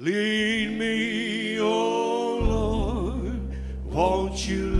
Lead me, oh Lord, won't you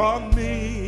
from me.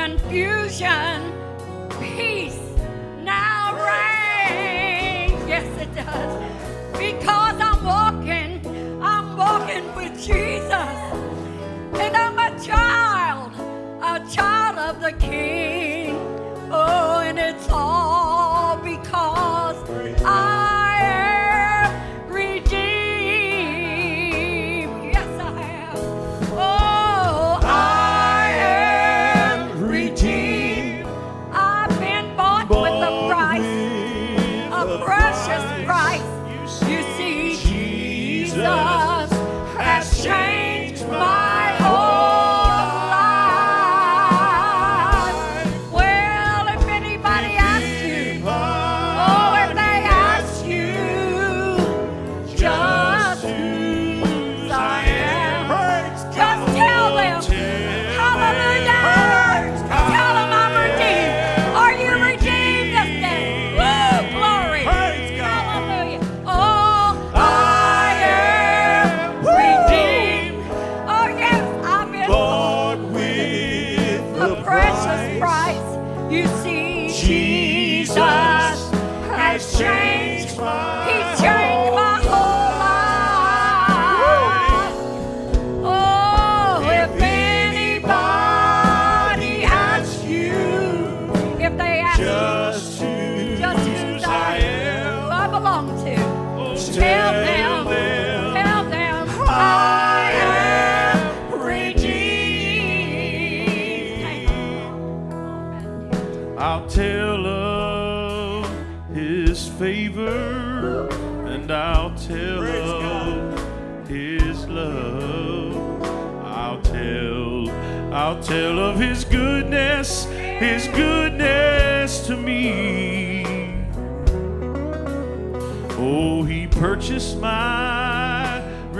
confusion, peace now reigns. Yes, it does. Because I'm walking, I'm walking with Jesus. And I'm a child, a child of the King.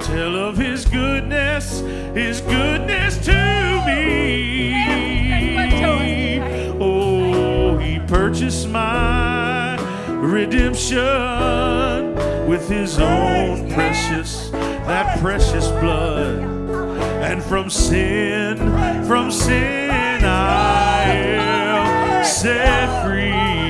tell of his goodness, his goodness to me. Oh, he purchased my redemption with his own precious, that precious blood. And from sin, from sin, I am set free.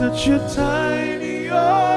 Such a tiny offering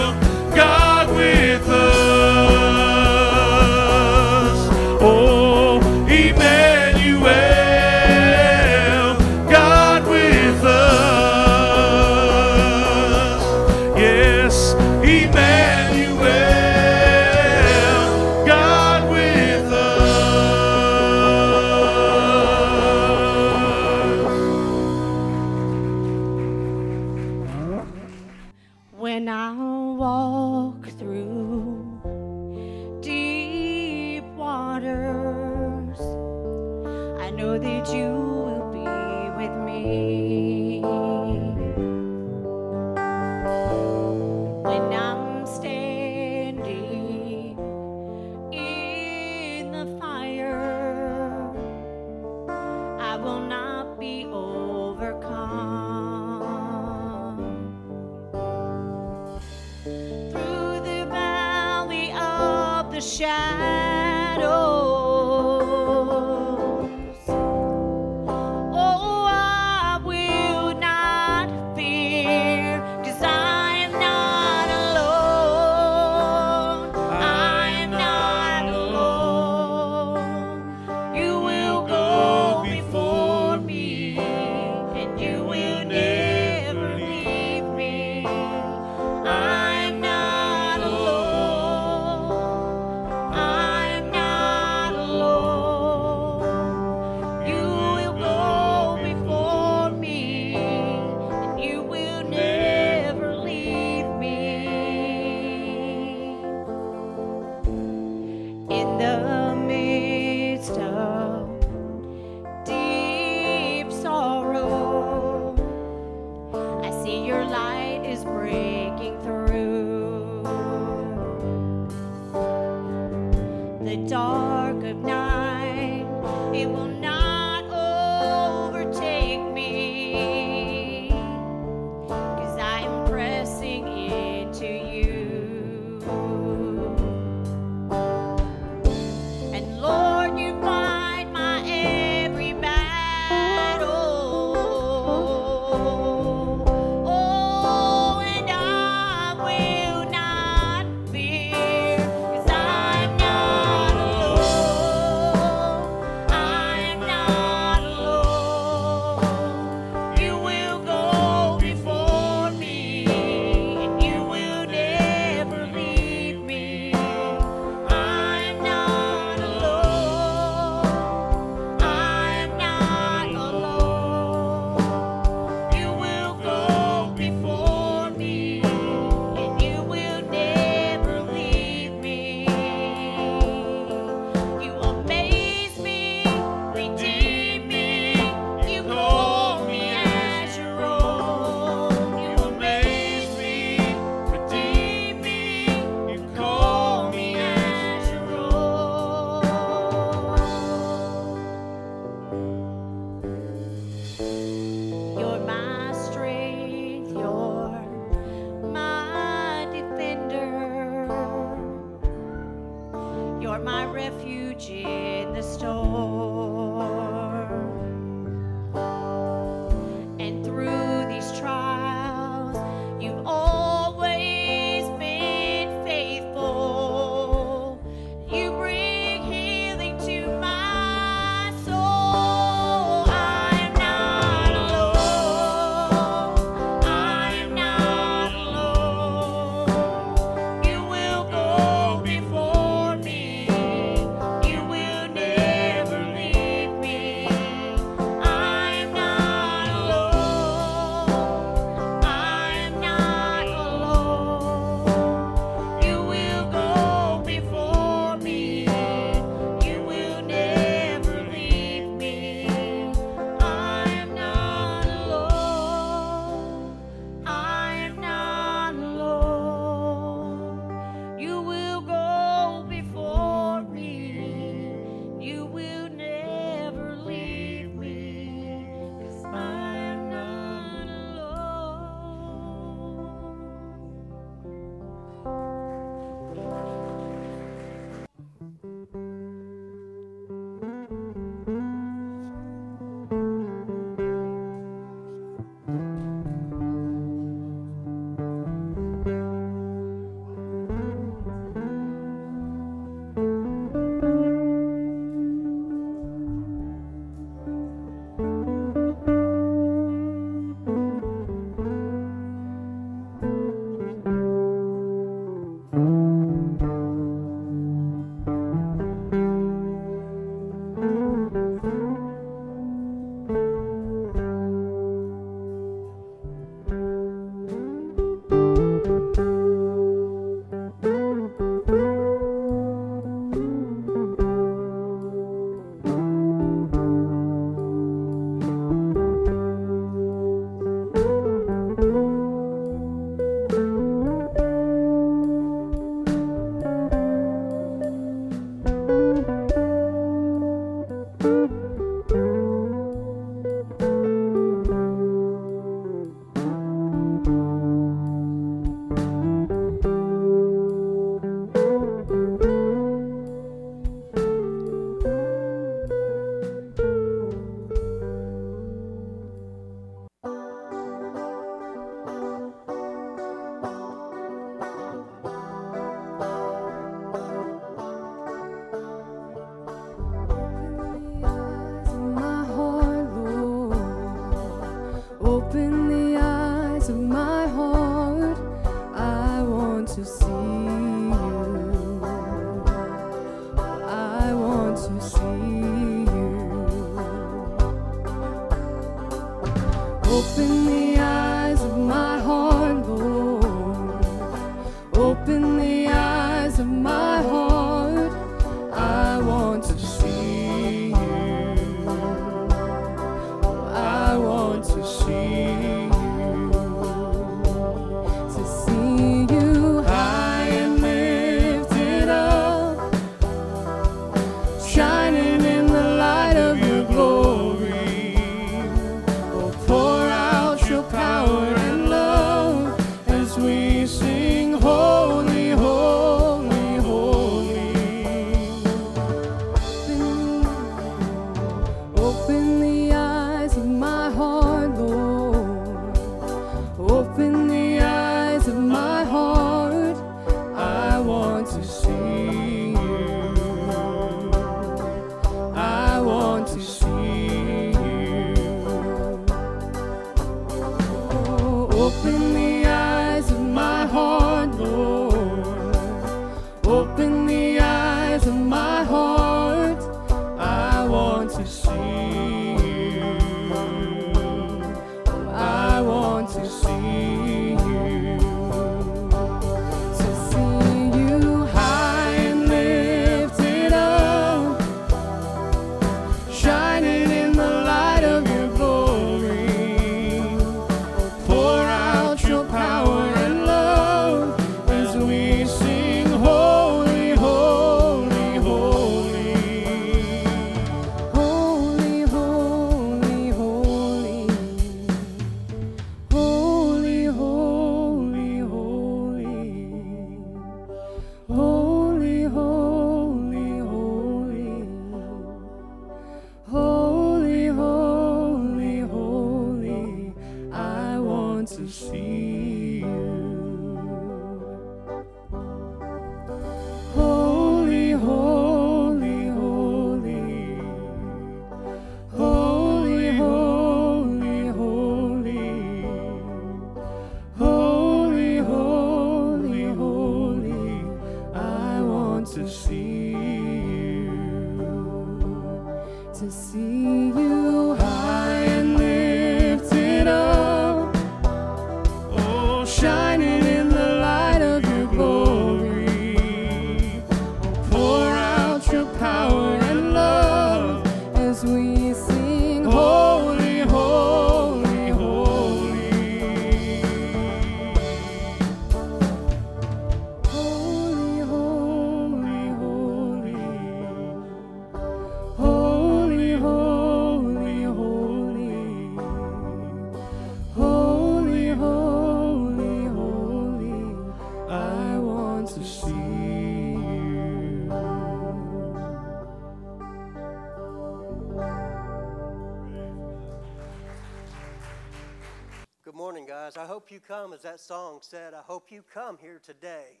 you come, as that song said. I hope you come here today.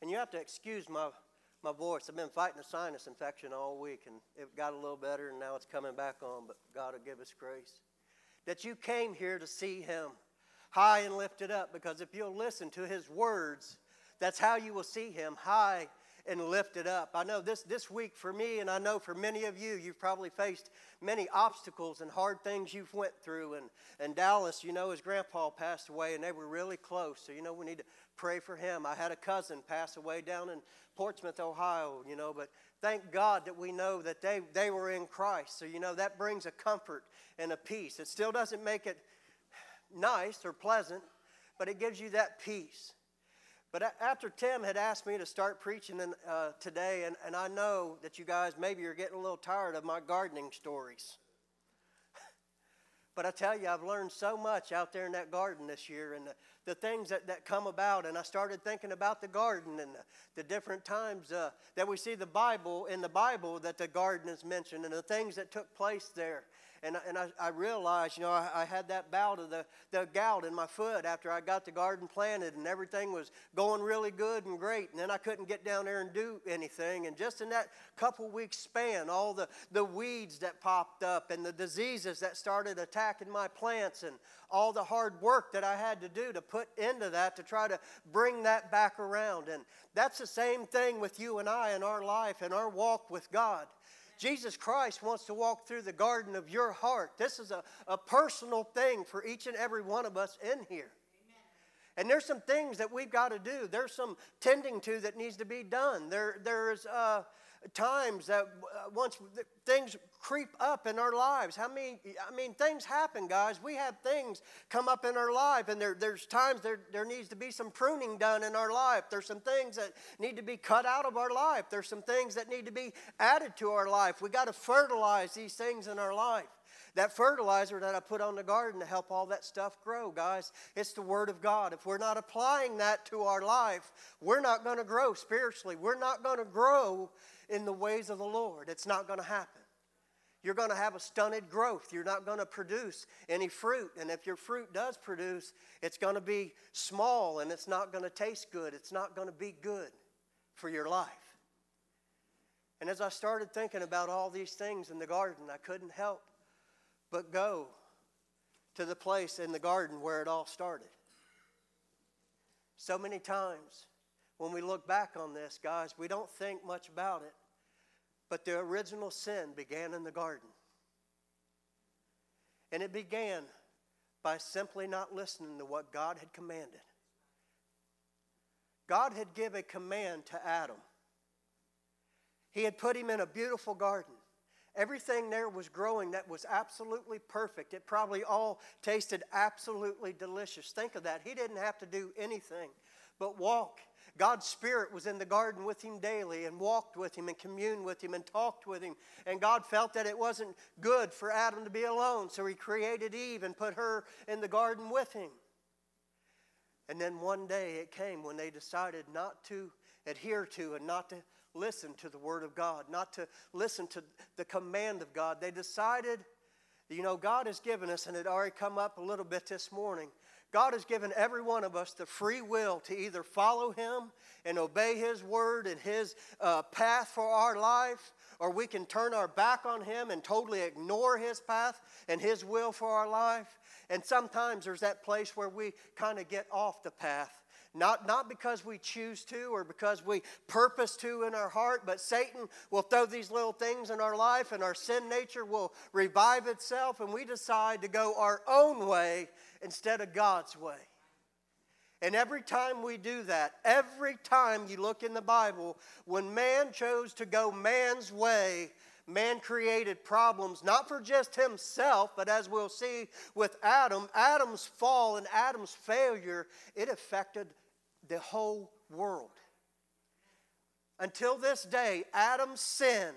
And you have to excuse my, my voice. I've been fighting a sinus infection all week, and it got a little better, and now it's coming back on, but God will give us grace. That you came here to see Him high and lifted up, because if you'll listen to His words, that's how you will see Him high and lifted up. I know this, this week for me, and I know for many of you, you've probably faced many obstacles and hard things you've went through. And, and Dallas, you know, his grandpa passed away, and they were really close. So, you know, we need to pray for him. I had a cousin pass away down in Portsmouth, Ohio, you know, but thank God that we know that they, they were in Christ. So, you know, that brings a comfort and a peace. It still doesn't make it nice or pleasant, but it gives you that peace. But after Tim had asked me to start preaching in, uh, today, and, and I know that you guys maybe are getting a little tired of my gardening stories. But I tell you, I've learned so much out there in that garden this year and the, the things that, that come about. And I started thinking about the garden and the, the different times uh, that we see the Bible, in the Bible, that the garden is mentioned and the things that took place there. And, and I, I realized, you know, I, I had that bout of the, the gout in my foot after I got the garden planted and everything was going really good and great. And then I couldn't get down there and do anything. And just in that couple weeks span, all the, the weeds that popped up and the diseases that started attacking my plants and all the hard work that I had to do to put into that to try to bring that back around. And that's the same thing with you and I in our life and our walk with God. Jesus Christ wants to walk through the garden of your heart. This is a, a personal thing for each and every one of us in here. And there's some things that we've got to do. There's some tending to that needs to be done. There, there's uh, times that uh, once things creep up in our lives. How many? I mean, things happen, guys. We have things come up in our life, and there, there's times there, there needs to be some pruning done in our life. There's some things that need to be cut out of our life. There's some things that need to be added to our life. We got to fertilize these things in our life. That fertilizer that I put on the garden to help all that stuff grow, guys, it's the Word of God. If we're not applying that to our life, we're not going to grow spiritually. We're not going to grow in the ways of the Lord. It's not going to happen. You're going to have a stunted growth. You're not going to produce any fruit. And if your fruit does produce, it's going to be small and it's not going to taste good. It's not going to be good for your life. And as I started thinking about all these things in the garden, I couldn't help but go to the place in the garden where it all started. So many times when we look back on this, guys, we don't think much about it, but the original sin began in the garden. And it began by simply not listening to what God had commanded. God had given a command to Adam. He had put him in a beautiful garden. Everything there was growing that was absolutely perfect. It probably all tasted absolutely delicious. Think of that. He didn't have to do anything but walk. God's Spirit was in the garden with him daily and walked with him and communed with him and talked with him. And God felt that it wasn't good for Adam to be alone, so he created Eve and put her in the garden with him. And then one day it came when they decided not to adhere to and not to listen to the Word of God, not to listen to the command of God. They decided, you know, God has given us, and it already come up a little bit this morning. God has given every one of us the free will to either follow Him and obey His word and His uh, path for our life, or we can turn our back on Him and totally ignore His path and His will for our life. And sometimes there's that place where we kind of get off the path not, not because we choose to or because we purpose to in our heart, but Satan will throw these little things in our life and our sin nature will revive itself and we decide to go our own way instead of God's way. And every time we do that, every time you look in the Bible, when man chose to go man's way, man created problems, not for just himself, but as we'll see with Adam, Adam's fall and Adam's failure, it affected the whole world. Until this day, Adam's sin,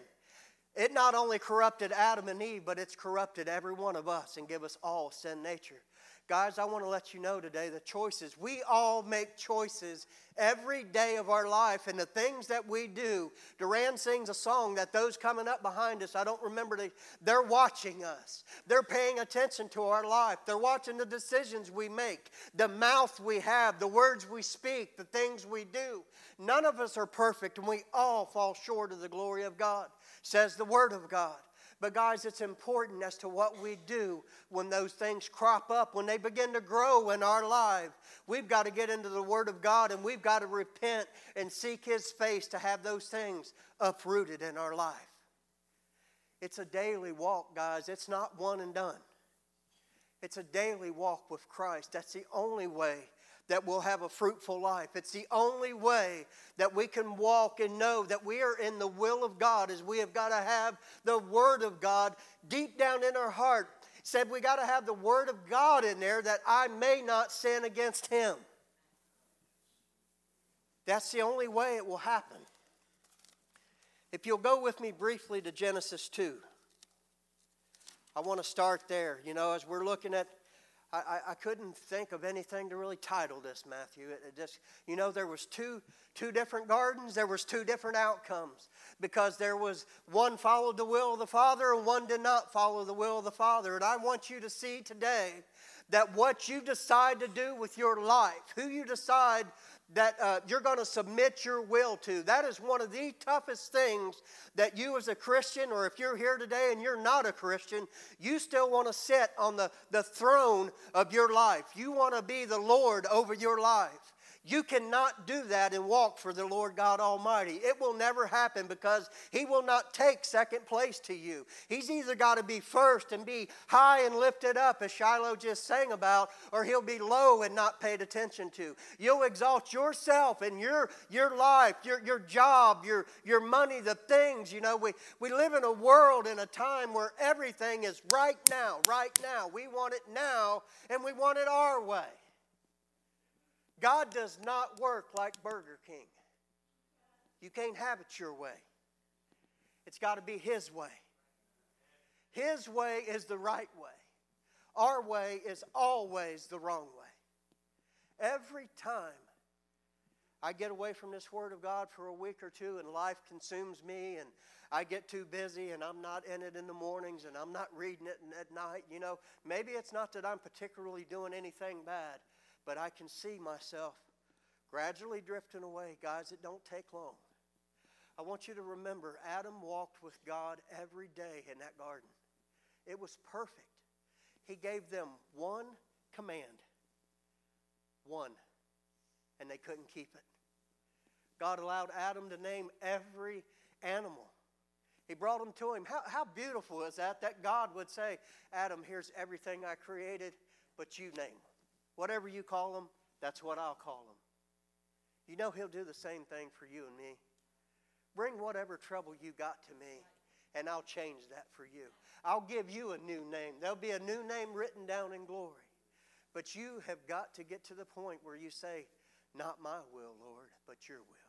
it not only corrupted Adam and Eve, but it's corrupted every one of us and give us all sin nature. Guys, I want to let you know today the choices. We all make choices every day of our life, and the things that we do. Duran sings a song that those coming up behind us, I don't remember, the, they're watching us. They're paying attention to our life. They're watching the decisions we make, the mouth we have, the words we speak, the things we do. None of us are perfect, and we all fall short of the glory of God, says the Word of God. But, guys, it's important as to what we do when those things crop up, when they begin to grow in our life. We've got to get into the Word of God and we've got to repent and seek His face to have those things uprooted in our life. It's a daily walk, guys. It's not one and done. It's a daily walk with Christ. That's the only way that we'll have a fruitful life. It's the only way that we can walk and know that we are in the will of God is we have got to have the word of God deep down in our heart. Said we got to have the word of God in there that I may not sin against him. That's the only way it will happen. If you'll go with me briefly to Genesis 2. I want to start there. You know, as we're looking at I, I, couldn't think of anything to really title this, Matthew. It, it, just, you know, there was two, two different gardens. There was two different outcomes because there was one followed the will of the Father and one did not follow the will of the Father. And I want you to see today that what you decide to do with your life, who you decide that uh, you're going to submit your will to. That is one of the toughest things that you, as a Christian, or if you're here today and you're not a Christian, you still want to sit on the, the throne of your life. You want to be the Lord over your life. You cannot do that and walk for the Lord God Almighty. It will never happen because He will not take second place to you. He's either got to be first and be high and lifted up, as Shiloh just sang about, or He'll be low and not paid attention to. You'll exalt yourself and your, your life, your, your job, your, your money, the things. You know, we, we live in a world in a time where everything is right now, right now. We want it now, and we want it our way. God does not work like Burger King. You can't have it your way. It's got to be His way. His way is the right way. Our way is always the wrong way. Every time I get away from this Word of God for a week or two and life consumes me and I get too busy and I'm not in it in the mornings and I'm not reading it at night, you know, maybe it's not that I'm particularly doing anything bad but I can see myself gradually drifting away. Guys, it don't take long. I want you to remember Adam walked with God every day in that garden. It was perfect. He gave them one command. One. And they couldn't keep it. God allowed Adam to name every animal. He brought them to him. How, how beautiful is that? That God would say, Adam, here's everything I created, but you name them. Whatever you call them, that's what I'll call them. You know, He'll do the same thing for you and me. Bring whatever trouble you got to me, and I'll change that for you. I'll give you a new name. There'll be a new name written down in glory. But you have got to get to the point where you say, Not my will, Lord, but your will.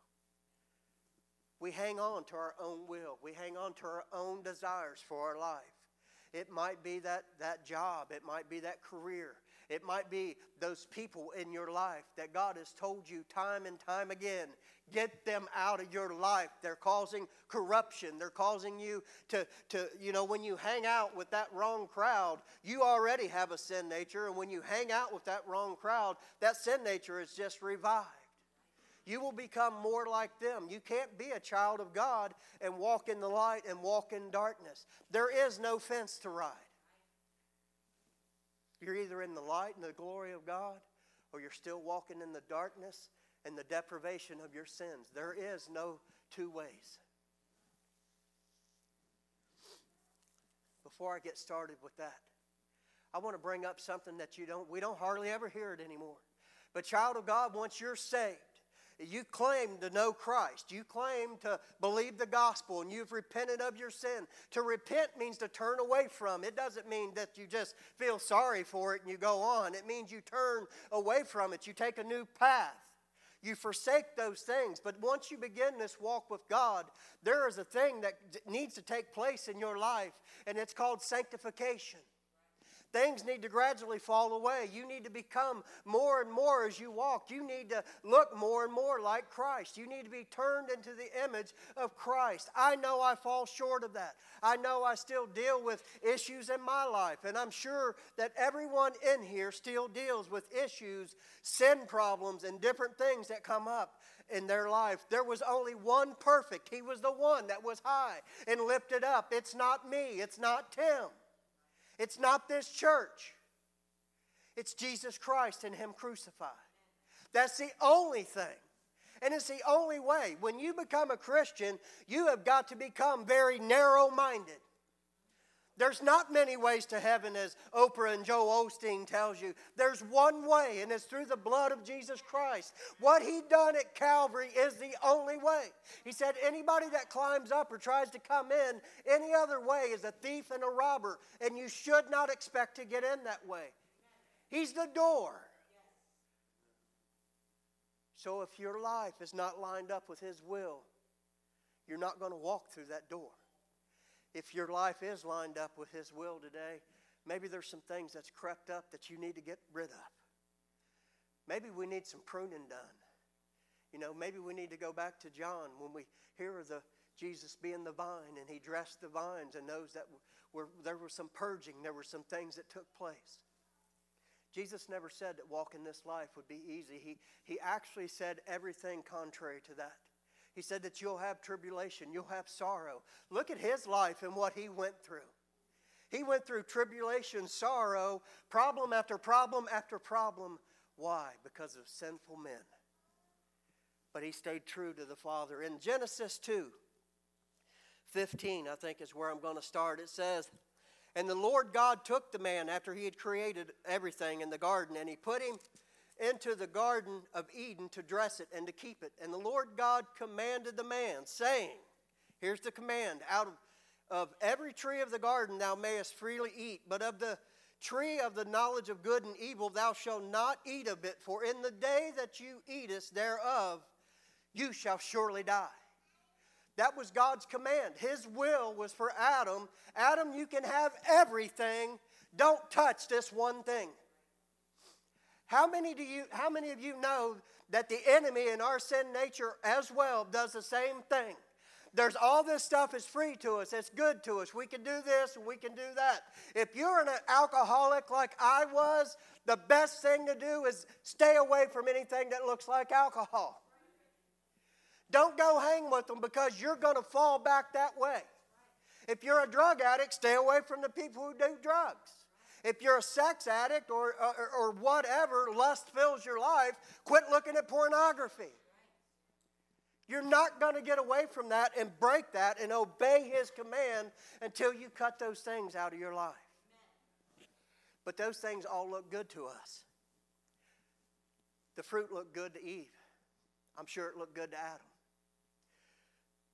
We hang on to our own will, we hang on to our own desires for our life. It might be that, that job, it might be that career, it might be those people in your life that God has told you time and time again get them out of your life. They're causing corruption. They're causing you to, to, you know, when you hang out with that wrong crowd, you already have a sin nature. And when you hang out with that wrong crowd, that sin nature is just revived. You will become more like them. You can't be a child of God and walk in the light and walk in darkness. There is no fence to ride. You're either in the light and the glory of God, or you're still walking in the darkness and the deprivation of your sins. There is no two ways. Before I get started with that, I want to bring up something that you don't, we don't hardly ever hear it anymore. But, child of God, once you're saved, you claim to know Christ. You claim to believe the gospel and you've repented of your sin. To repent means to turn away from. It doesn't mean that you just feel sorry for it and you go on. It means you turn away from it. You take a new path. You forsake those things. But once you begin this walk with God, there is a thing that needs to take place in your life, and it's called sanctification. Things need to gradually fall away. You need to become more and more as you walk. You need to look more and more like Christ. You need to be turned into the image of Christ. I know I fall short of that. I know I still deal with issues in my life, and I'm sure that everyone in here still deals with issues, sin problems, and different things that come up in their life. There was only one perfect. He was the one that was high and lifted up. It's not me, it's not Tim. It's not this church, it's Jesus Christ and Him crucified. That's the only thing. And it's the only way. When you become a Christian, you have got to become very narrow minded. There's not many ways to heaven, as Oprah and Joel Osteen tells you. There's one way, and it's through the blood of Jesus Christ. What he done at Calvary is the only way. He said, anybody that climbs up or tries to come in any other way is a thief and a robber, and you should not expect to get in that way. He's the door. So if your life is not lined up with his will, you're not going to walk through that door if your life is lined up with His will today, maybe there's some things that's crept up that you need to get rid of. Maybe we need some pruning done. You know, maybe we need to go back to John when we hear of the Jesus being the vine and he dressed the vines and knows that were, there was some purging, there were some things that took place. Jesus never said that walking this life would be easy. He, he actually said everything contrary to that. He said that you'll have tribulation, you'll have sorrow. Look at his life and what he went through. He went through tribulation, sorrow, problem after problem after problem. Why? Because of sinful men. but he stayed true to the Father. In Genesis 2 15, I think is where I'm going to start, it says, And the Lord God took the man after he had created everything in the garden, and he put him into the garden of Eden to dress it and to keep it. And the Lord God commanded the man, saying, Here's the command out of, of every tree of the garden thou mayest freely eat, but of the tree of the knowledge of good and evil thou shalt not eat of it, for in the day that you eatest thereof, you shall surely die. That was God's command. His will was for Adam Adam, you can have everything, don't touch this one thing. How many, do you, how many of you know that the enemy in our sin nature as well does the same thing? There's all this stuff is free to us. It's good to us. We can do this and we can do that. If you're an alcoholic like I was, the best thing to do is stay away from anything that looks like alcohol. Don't go hang with them because you're going to fall back that way. If you're a drug addict, stay away from the people who do drugs. If you're a sex addict or, or, or whatever, lust fills your life, quit looking at pornography. You're not going to get away from that and break that and obey His command until you cut those things out of your life. But those things all look good to us. The fruit looked good to Eve. I'm sure it looked good to Adam.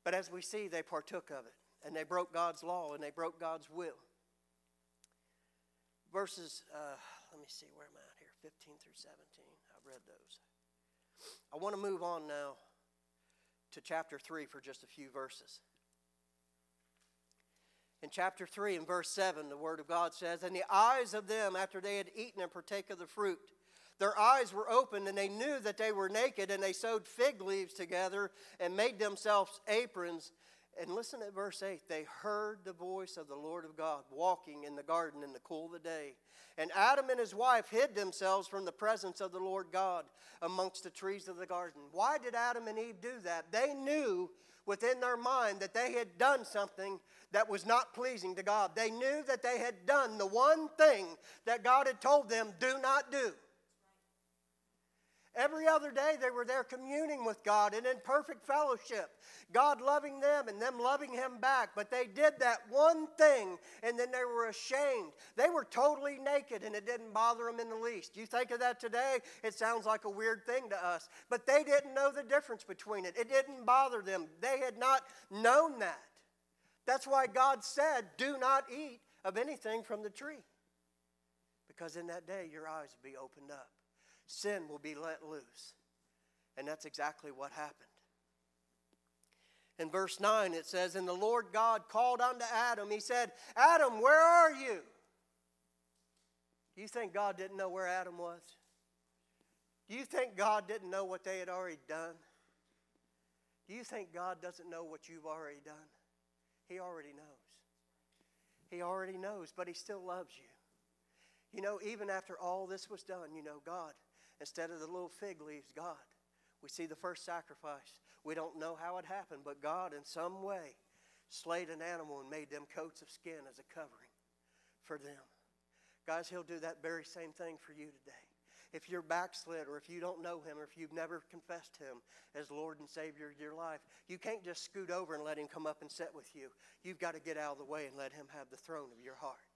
But as we see, they partook of it and they broke God's law and they broke God's will. Verses, uh, let me see, where am I at here? 15 through 17. I've read those. I want to move on now to chapter 3 for just a few verses. In chapter 3 and verse 7, the Word of God says, And the eyes of them, after they had eaten and partake of the fruit, their eyes were opened, and they knew that they were naked, and they sewed fig leaves together and made themselves aprons. And listen at verse 8. They heard the voice of the Lord of God walking in the garden in the cool of the day. And Adam and his wife hid themselves from the presence of the Lord God amongst the trees of the garden. Why did Adam and Eve do that? They knew within their mind that they had done something that was not pleasing to God. They knew that they had done the one thing that God had told them do not do. Every other day they were there communing with God and in perfect fellowship. God loving them and them loving Him back. But they did that one thing and then they were ashamed. They were totally naked and it didn't bother them in the least. You think of that today, it sounds like a weird thing to us. But they didn't know the difference between it, it didn't bother them. They had not known that. That's why God said, Do not eat of anything from the tree. Because in that day your eyes will be opened up sin will be let loose. And that's exactly what happened. In verse 9, it says, And the Lord God called unto Adam. He said, Adam, where are you? Do you think God didn't know where Adam was? Do you think God didn't know what they had already done? Do you think God doesn't know what you've already done? He already knows. He already knows, but He still loves you. You know, even after all this was done, you know, God instead of the little fig leaves, God. We see the first sacrifice. We don't know how it happened, but God, in some way, slayed an animal and made them coats of skin as a covering for them. Guys, He'll do that very same thing for you today. If you're backslid or if you don't know Him or if you've never confessed Him as Lord and Savior of your life, you can't just scoot over and let Him come up and sit with you. You've got to get out of the way and let Him have the throne of your heart.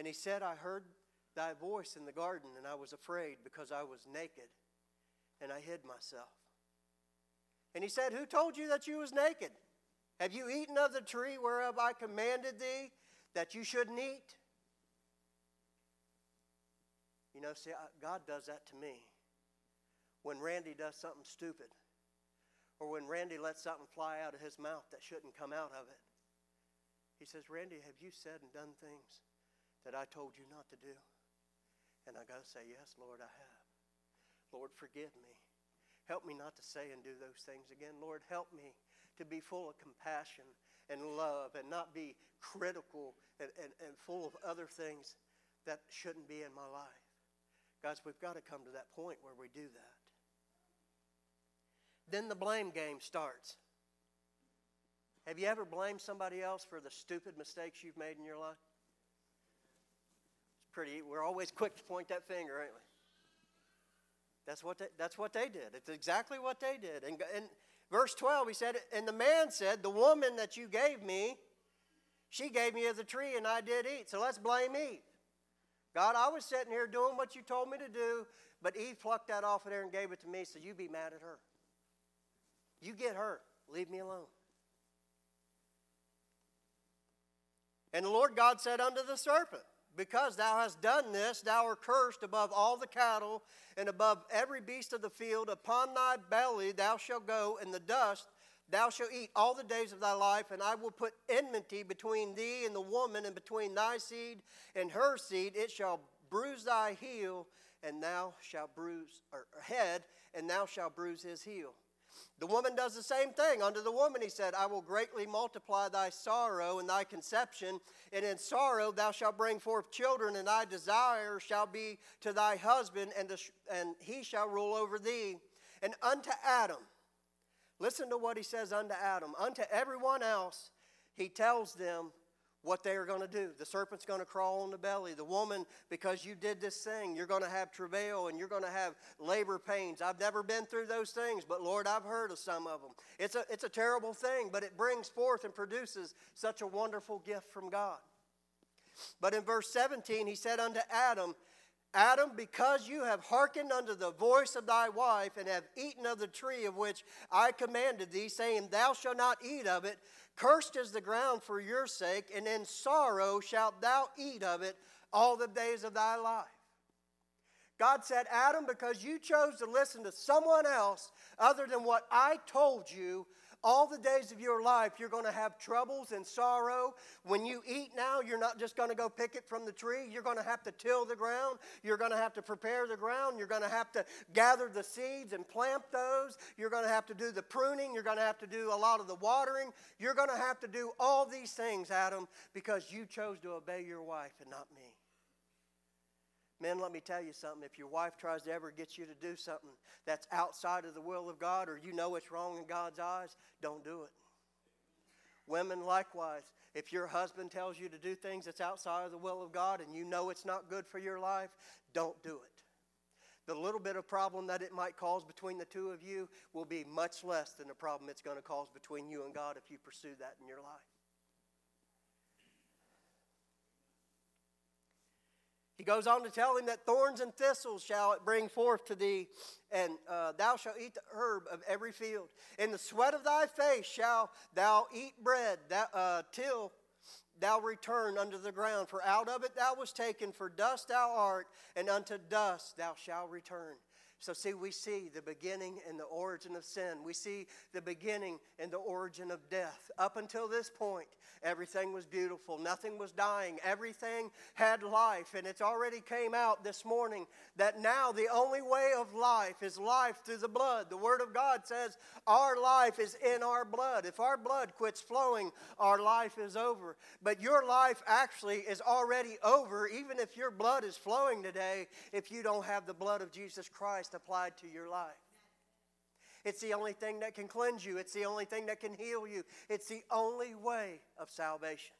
And he said, I heard thy voice in the garden, and I was afraid because I was naked, and I hid myself. And he said, Who told you that you was naked? Have you eaten of the tree whereof I commanded thee that you shouldn't eat? You know, see, God does that to me. When Randy does something stupid, or when Randy lets something fly out of his mouth that shouldn't come out of it, he says, Randy, have you said and done things that I told you not to do? And I got to say, Yes, Lord, I have. Lord, forgive me. Help me not to say and do those things again. Lord, help me to be full of compassion and love and not be critical and, and, and full of other things that shouldn't be in my life. Guys, we've got to come to that point where we do that. Then the blame game starts. Have you ever blamed somebody else for the stupid mistakes you've made in your life? Pretty, we're always quick to point that finger, ain't we? That's what they, that's what they did. It's exactly what they did. And, and verse 12, he said, And the man said, The woman that you gave me, she gave me of the tree, and I did eat. So let's blame Eve. God, I was sitting here doing what you told me to do, but Eve plucked that off of there and gave it to me, so you be mad at her. You get her. Leave me alone. And the Lord God said unto the serpent, Because thou hast done this, thou art cursed above all the cattle and above every beast of the field. Upon thy belly thou shalt go, and the dust thou shalt eat all the days of thy life, and I will put enmity between thee and the woman, and between thy seed and her seed. It shall bruise thy heel, and thou shalt bruise her head, and thou shalt bruise his heel. The woman does the same thing. Unto the woman he said, I will greatly multiply thy sorrow and thy conception, and in sorrow thou shalt bring forth children, and thy desire shall be to thy husband, and, the, and he shall rule over thee. And unto Adam, listen to what he says unto Adam. Unto everyone else, he tells them, what they are going to do. The serpent's going to crawl on the belly. The woman, because you did this thing, you're going to have travail and you're going to have labor pains. I've never been through those things, but Lord, I've heard of some of them. It's a, it's a terrible thing, but it brings forth and produces such a wonderful gift from God. But in verse 17, he said unto Adam, Adam, because you have hearkened unto the voice of thy wife, and have eaten of the tree of which I commanded thee, saying, Thou shalt not eat of it, Cursed is the ground for your sake, and in sorrow shalt thou eat of it all the days of thy life. God said, Adam, because you chose to listen to someone else other than what I told you, all the days of your life, you're going to have troubles and sorrow. When you eat now, you're not just going to go pick it from the tree. You're going to have to till the ground. You're going to have to prepare the ground. You're going to have to gather the seeds and plant those. You're going to have to do the pruning. You're going to have to do a lot of the watering. You're going to have to do all these things, Adam, because you chose to obey your wife and not me. Men, let me tell you something. If your wife tries to ever get you to do something that's outside of the will of God or you know it's wrong in God's eyes, don't do it. Women, likewise, if your husband tells you to do things that's outside of the will of God and you know it's not good for your life, don't do it. The little bit of problem that it might cause between the two of you will be much less than the problem it's going to cause between you and God if you pursue that in your life. He goes on to tell him that thorns and thistles shall it bring forth to thee, and uh, thou shalt eat the herb of every field. In the sweat of thy face shall thou eat bread that, uh, till thou return unto the ground. For out of it thou was taken, for dust thou art, and unto dust thou shalt return. So, see, we see the beginning and the origin of sin. We see the beginning and the origin of death. Up until this point, everything was beautiful. Nothing was dying. Everything had life. And it's already came out this morning that now the only way of life is life through the blood. The Word of God says our life is in our blood. If our blood quits flowing, our life is over. But your life actually is already over, even if your blood is flowing today, if you don't have the blood of Jesus Christ Christ applied to your life. It's the only thing that can cleanse you, it's the only thing that can heal you, it's the only way of salvation.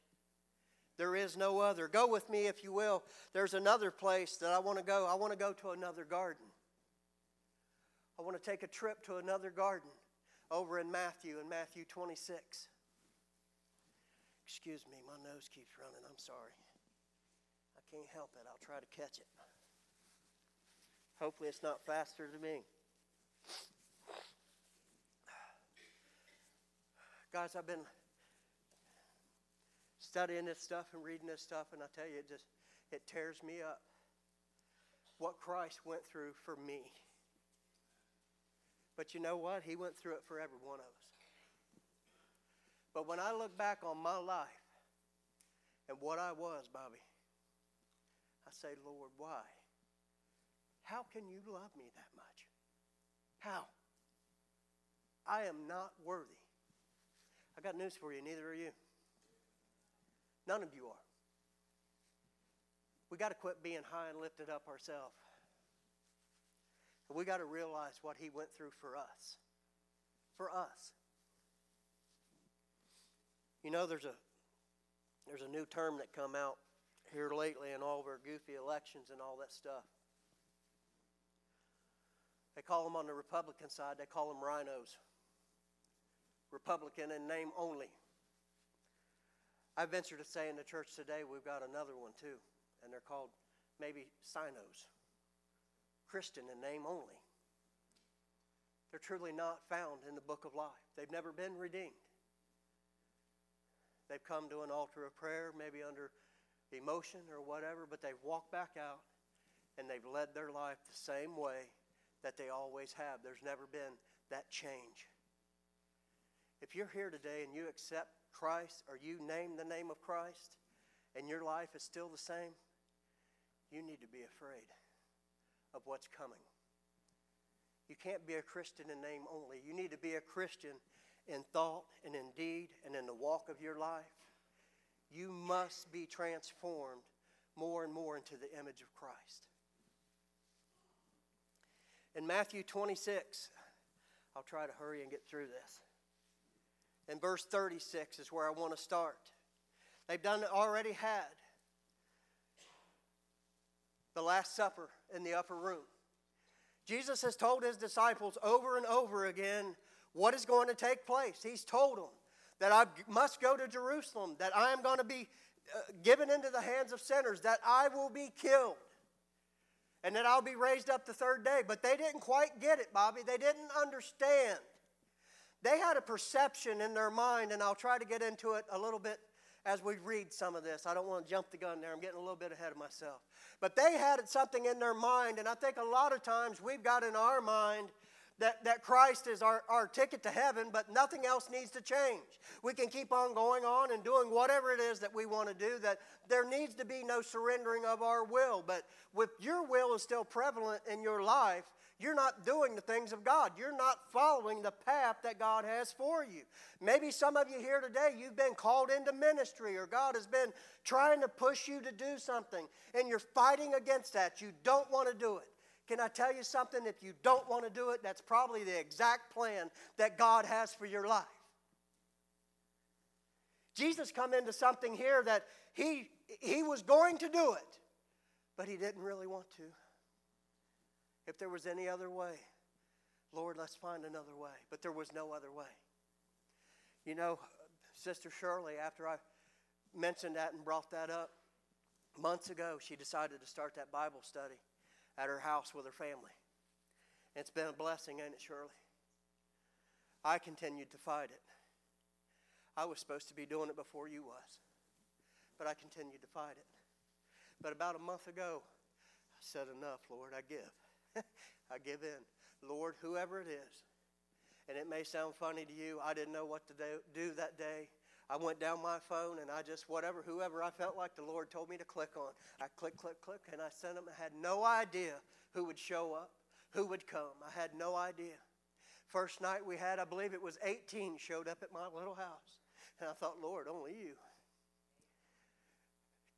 There is no other. Go with me, if you will. There's another place that I want to go. I want to go to another garden. I want to take a trip to another garden over in Matthew, in Matthew 26. Excuse me, my nose keeps running. I'm sorry. I can't help it. I'll try to catch it. Hopefully, it's not faster than me. Guys, I've been studying this stuff and reading this stuff, and I tell you, it just it tears me up. What Christ went through for me. But you know what? He went through it for every one of us. But when I look back on my life and what I was, Bobby, I say, Lord, why? How can you love me that much? How? I am not worthy. I got news for you, neither are you. None of you are. We got to quit being high and lifted up ourselves. We got to realize what he went through for us. For us. You know, there's a there's a new term that come out here lately in all of our goofy elections and all that stuff. They call them on the Republican side, they call them rhinos. Republican in name only. I venture to say in the church today we've got another one too, and they're called maybe sinos. Christian in name only. They're truly not found in the book of life. They've never been redeemed. They've come to an altar of prayer, maybe under emotion or whatever, but they've walked back out and they've led their life the same way that they always have. There's never been that change. If you're here today and you accept Christ or you name the name of Christ and your life is still the same, you need to be afraid of what's coming. You can't be a Christian in name only. You need to be a Christian in thought and in deed and in the walk of your life. You must be transformed more and more into the image of Christ. In Matthew 26, I'll try to hurry and get through this. In verse 36 is where I want to start. They've done already had the Last Supper in the upper room. Jesus has told his disciples over and over again what is going to take place. He's told them that I must go to Jerusalem, that I am going to be uh, given into the hands of sinners, that I will be killed, and that I'll be raised up the third day. But they didn't quite get it, Bobby. They didn't understand. They had a perception in their mind, and I'll try to get into it a little bit as we read some of this. I don't want to jump the gun there. I'm getting a little bit ahead of myself. But they had something in their mind, and I think a lot of times we've got in our mind that, that Christ is our, our ticket to heaven, but nothing else needs to change. We can keep on going on and doing whatever it is that we want to do, that there needs to be no surrendering of our will. But if your will is still prevalent in your life, you're not doing the things of God. You're not following the path that God has for you. Maybe some of you here today, you've been called into ministry, or God has been trying to push you to do something, and you're fighting against that. You don't want to do it. Can I tell you something? If you don't want to do it, that's probably the exact plan that God has for your life. Jesus come into something here that he, he was going to do it, but he didn't really want to. If there was any other way, Lord, let's find another way. But there was no other way. You know, Sister Shirley, after I mentioned that and brought that up months ago, she decided to start that Bible study at her house with her family. It's been a blessing, ain't it, Shirley? I continued to fight it. I was supposed to be doing it before you was, but I continued to fight it. But about a month ago, I said, Enough, Lord, I give. I give in. Lord, whoever it is, and it may sound funny to you, I didn't know what to do that day. I went down my phone and I just, whatever, whoever I felt like the Lord told me to click on, I click, click, click, and I sent them. I had no idea who would show up, who would come. I had no idea. First night we had, I believe it was 18 showed up at my little house. And I thought, Lord, only you.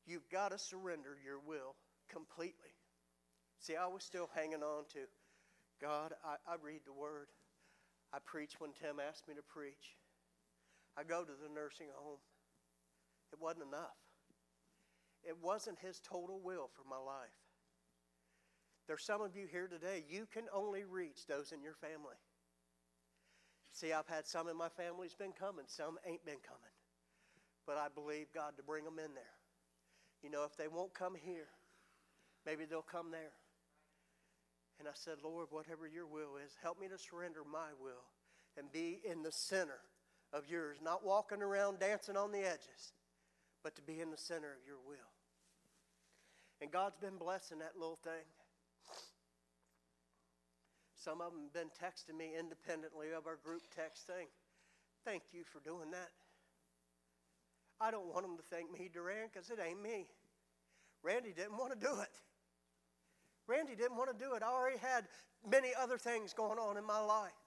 You've got to surrender your will completely. See, I was still hanging on to God, I, I read the Word. I preach when Tim asked me to preach. I go to the nursing home. It wasn't enough. It wasn't His total will for my life. There's some of you here today, you can only reach those in your family. See, I've had some in my family's been coming, some ain't been coming. But I believe God to bring them in there. You know, if they won't come here, maybe they'll come there. And I said, Lord, whatever your will is, help me to surrender my will and be in the center of yours, not walking around dancing on the edges, but to be in the center of your will. And God's been blessing that little thing. Some of them have been texting me independently of our group text thing. Thank you for doing that. I don't want them to thank me, Duran, because it ain't me. Randy didn't want to do it. Randy didn't want to do it. I already had many other things going on in my life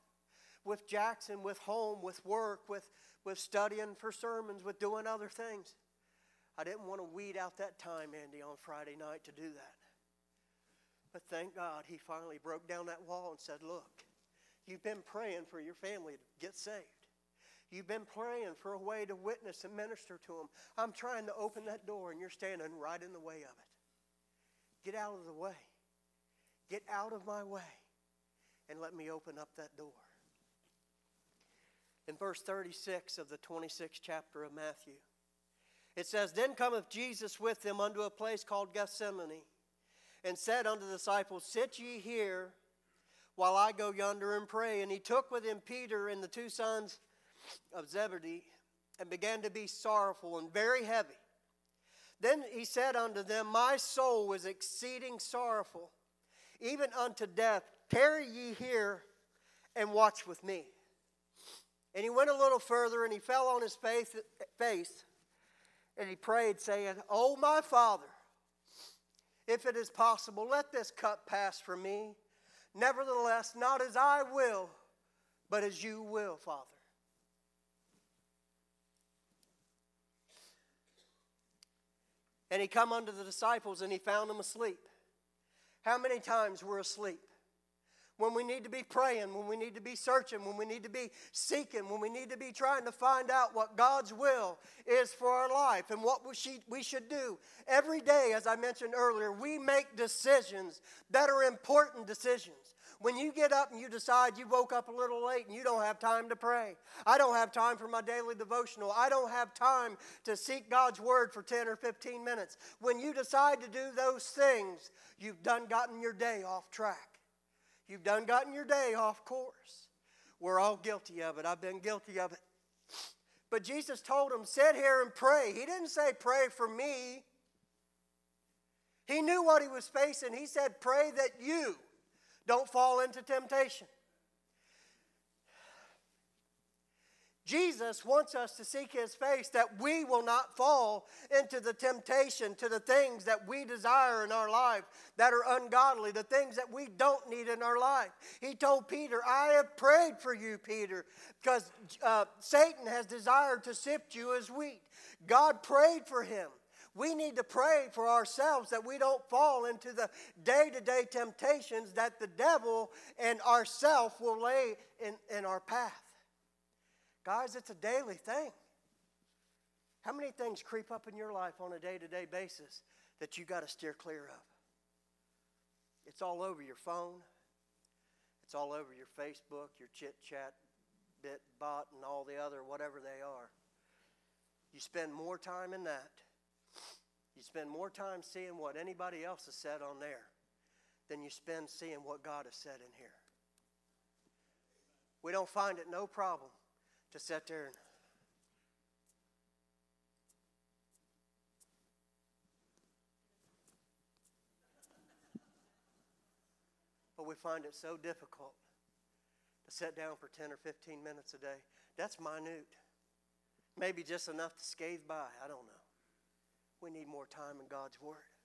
with Jackson, with home, with work, with, with studying for sermons, with doing other things. I didn't want to weed out that time, Andy, on Friday night to do that. But thank God he finally broke down that wall and said, Look, you've been praying for your family to get saved. You've been praying for a way to witness and minister to them. I'm trying to open that door, and you're standing right in the way of it. Get out of the way. Get out of my way and let me open up that door. In verse 36 of the 26th chapter of Matthew, it says, Then cometh Jesus with them unto a place called Gethsemane, and said unto the disciples, Sit ye here while I go yonder and pray. And he took with him Peter and the two sons of Zebedee, and began to be sorrowful and very heavy. Then he said unto them, My soul is exceeding sorrowful, even unto death. Tarry ye here and watch with me. And he went a little further and he fell on his face, face and he prayed, saying, Oh, my Father, if it is possible, let this cup pass from me. Nevertheless, not as I will, but as you will, Father. And he come unto the disciples and he found them asleep. How many times we're asleep? When we need to be praying, when we need to be searching, when we need to be seeking, when we need to be trying to find out what God's will is for our life and what we should do. Every day, as I mentioned earlier, we make decisions that are important decisions. When you get up and you decide you woke up a little late and you don't have time to pray, I don't have time for my daily devotional, I don't have time to seek God's word for 10 or 15 minutes. When you decide to do those things, you've done gotten your day off track. You've done gotten your day off course. We're all guilty of it. I've been guilty of it. But Jesus told him, sit here and pray. He didn't say, pray for me. He knew what he was facing. He said, pray that you don't fall into temptation. Jesus wants us to seek His face that we will not fall into the temptation to the things that we desire in our life that are ungodly, the things that we don't need in our life. He told Peter, I have prayed for you, Peter, because uh, Satan has desired to sift you as wheat. God prayed for him. We need to pray for ourselves that we don't fall into the day to day temptations that the devil and ourself will lay in, in our path. Guys, it's a daily thing. How many things creep up in your life on a day to day basis that you got to steer clear of? It's all over your phone, it's all over your Facebook, your chit chat, bit, bot, and all the other whatever they are. You spend more time in that you spend more time seeing what anybody else has said on there than you spend seeing what God has said in here. We don't find it no problem to sit there and But we find it so difficult to sit down for 10 or 15 minutes a day. That's minute. Maybe just enough to scathe by. I don't know. We need more time in God's Word.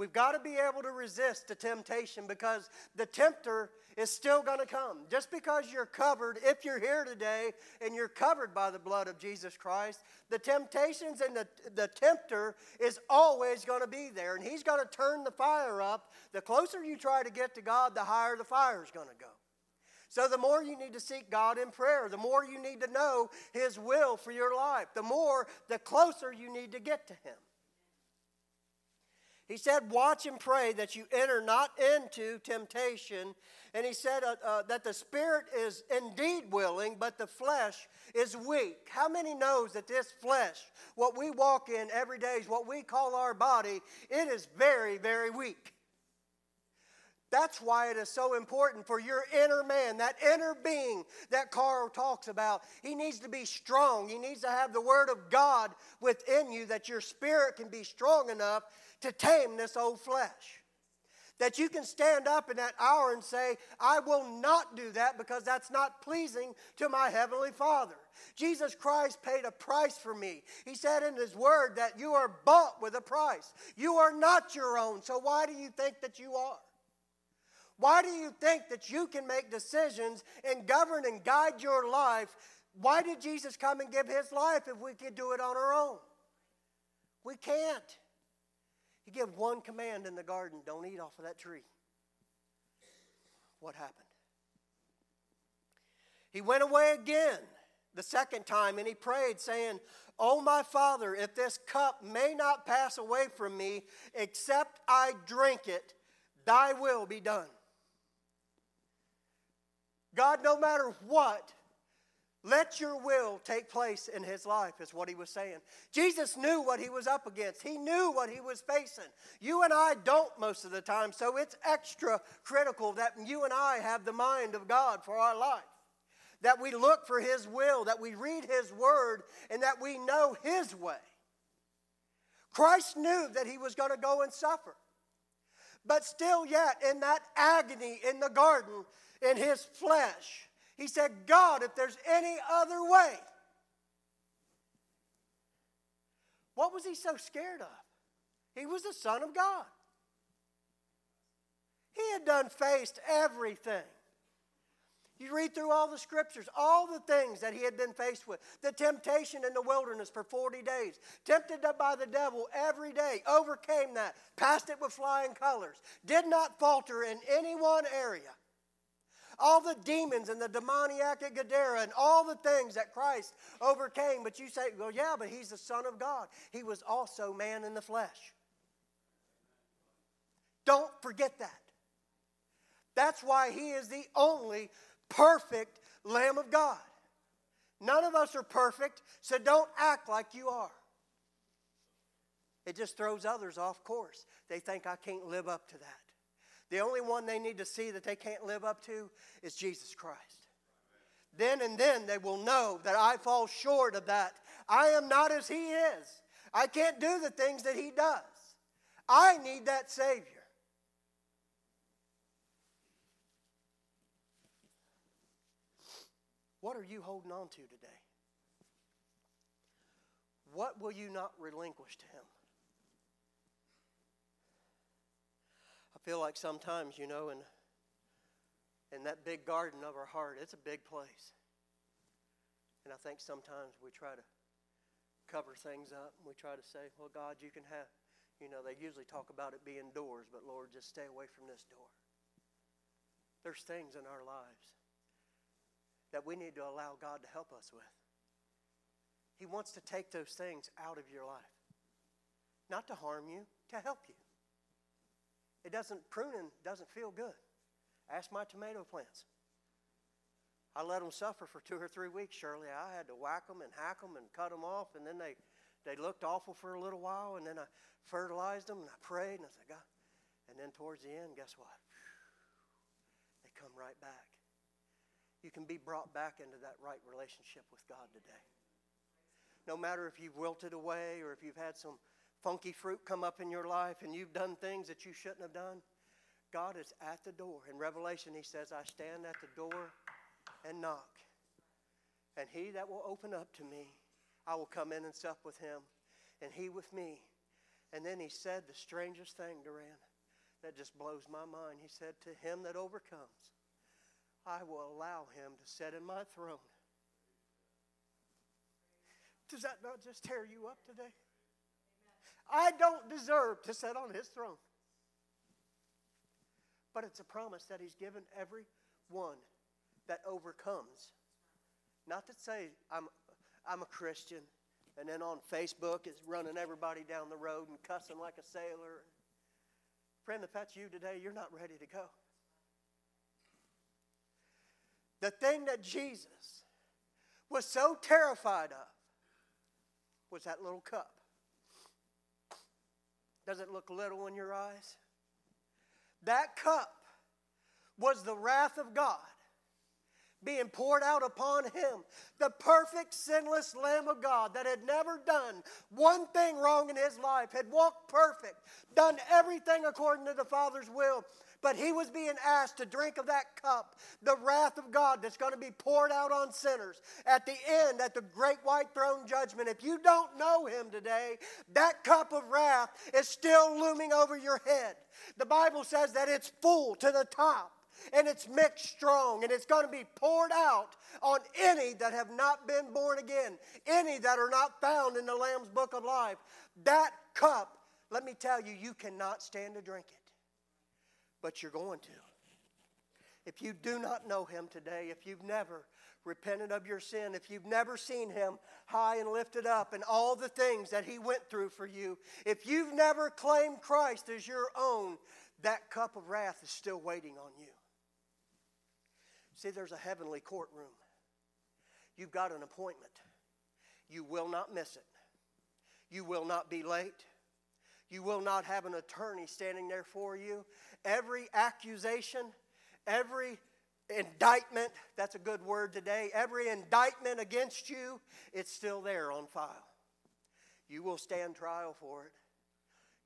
We've got to be able to resist the temptation because the tempter is still going to come. Just because you're covered, if you're here today and you're covered by the blood of Jesus Christ, the temptations and the, the tempter is always going to be there. And he's going to turn the fire up. The closer you try to get to God, the higher the fire is going to go. So, the more you need to seek God in prayer, the more you need to know His will for your life, the more, the closer you need to get to Him. He said, Watch and pray that you enter not into temptation. And he said uh, uh, that the spirit is indeed willing, but the flesh is weak. How many knows that this flesh, what we walk in every day, is what we call our body, it is very, very weak. That's why it is so important for your inner man, that inner being that Carl talks about. He needs to be strong. He needs to have the Word of God within you that your spirit can be strong enough to tame this old flesh. That you can stand up in that hour and say, I will not do that because that's not pleasing to my Heavenly Father. Jesus Christ paid a price for me. He said in His Word that you are bought with a price. You are not your own, so why do you think that you are? Why do you think that you can make decisions and govern and guide your life? Why did Jesus come and give his life if we could do it on our own? We can't. He gave one command in the garden don't eat off of that tree. What happened? He went away again the second time and he prayed, saying, Oh, my Father, if this cup may not pass away from me except I drink it, thy will be done. God, no matter what, let your will take place in his life, is what he was saying. Jesus knew what he was up against, he knew what he was facing. You and I don't most of the time, so it's extra critical that you and I have the mind of God for our life. That we look for his will, that we read his word, and that we know his way. Christ knew that he was going to go and suffer. But still, yet, in that agony in the garden, in his flesh, he said, God, if there's any other way. What was he so scared of? He was the Son of God. He had done faced everything. You read through all the scriptures, all the things that he had been faced with. The temptation in the wilderness for 40 days, tempted by the devil every day, overcame that, passed it with flying colors, did not falter in any one area. All the demons and the demoniac at Gadara and all the things that Christ overcame. But you say, well, yeah, but he's the Son of God. He was also man in the flesh. Don't forget that. That's why he is the only perfect Lamb of God. None of us are perfect, so don't act like you are. It just throws others off course. They think I can't live up to that. The only one they need to see that they can't live up to is Jesus Christ. Then and then they will know that I fall short of that. I am not as He is. I can't do the things that He does. I need that Savior. What are you holding on to today? What will you not relinquish to Him? Feel like sometimes, you know, in, in that big garden of our heart, it's a big place. And I think sometimes we try to cover things up and we try to say, well, God, you can have, you know, they usually talk about it being doors, but Lord, just stay away from this door. There's things in our lives that we need to allow God to help us with. He wants to take those things out of your life, not to harm you, to help you. It doesn't, pruning doesn't feel good. Ask my tomato plants. I let them suffer for two or three weeks, Shirley. I had to whack them and hack them and cut them off, and then they, they looked awful for a little while, and then I fertilized them, and I prayed, and I said, God. And then towards the end, guess what? They come right back you can be brought back into that right relationship with God today. No matter if you've wilted away or if you've had some funky fruit come up in your life and you've done things that you shouldn't have done, God is at the door. In Revelation, He says, I stand at the door and knock. And he that will open up to me, I will come in and sup with him, and he with me. And then he said the strangest thing, Duran, that just blows my mind. He said, To him that overcomes, I will allow him to sit in my throne. Does that not just tear you up today? I don't deserve to sit on his throne. But it's a promise that he's given every one that overcomes. Not to say I'm, I'm a Christian and then on Facebook is running everybody down the road and cussing like a sailor. Friend, if that's you today, you're not ready to go. The thing that Jesus was so terrified of was that little cup. Does it look little in your eyes? That cup was the wrath of God being poured out upon him. The perfect, sinless Lamb of God that had never done one thing wrong in his life, had walked perfect, done everything according to the Father's will. But he was being asked to drink of that cup, the wrath of God that's going to be poured out on sinners at the end, at the great white throne judgment. If you don't know him today, that cup of wrath is still looming over your head. The Bible says that it's full to the top and it's mixed strong and it's going to be poured out on any that have not been born again, any that are not found in the Lamb's book of life. That cup, let me tell you, you cannot stand to drink it but you're going to. If you do not know him today, if you've never repented of your sin, if you've never seen him high and lifted up and all the things that he went through for you, if you've never claimed Christ as your own, that cup of wrath is still waiting on you. See, there's a heavenly courtroom. You've got an appointment. You will not miss it. You will not be late. You will not have an attorney standing there for you. Every accusation, every indictment, that's a good word today, every indictment against you, it's still there on file. You will stand trial for it.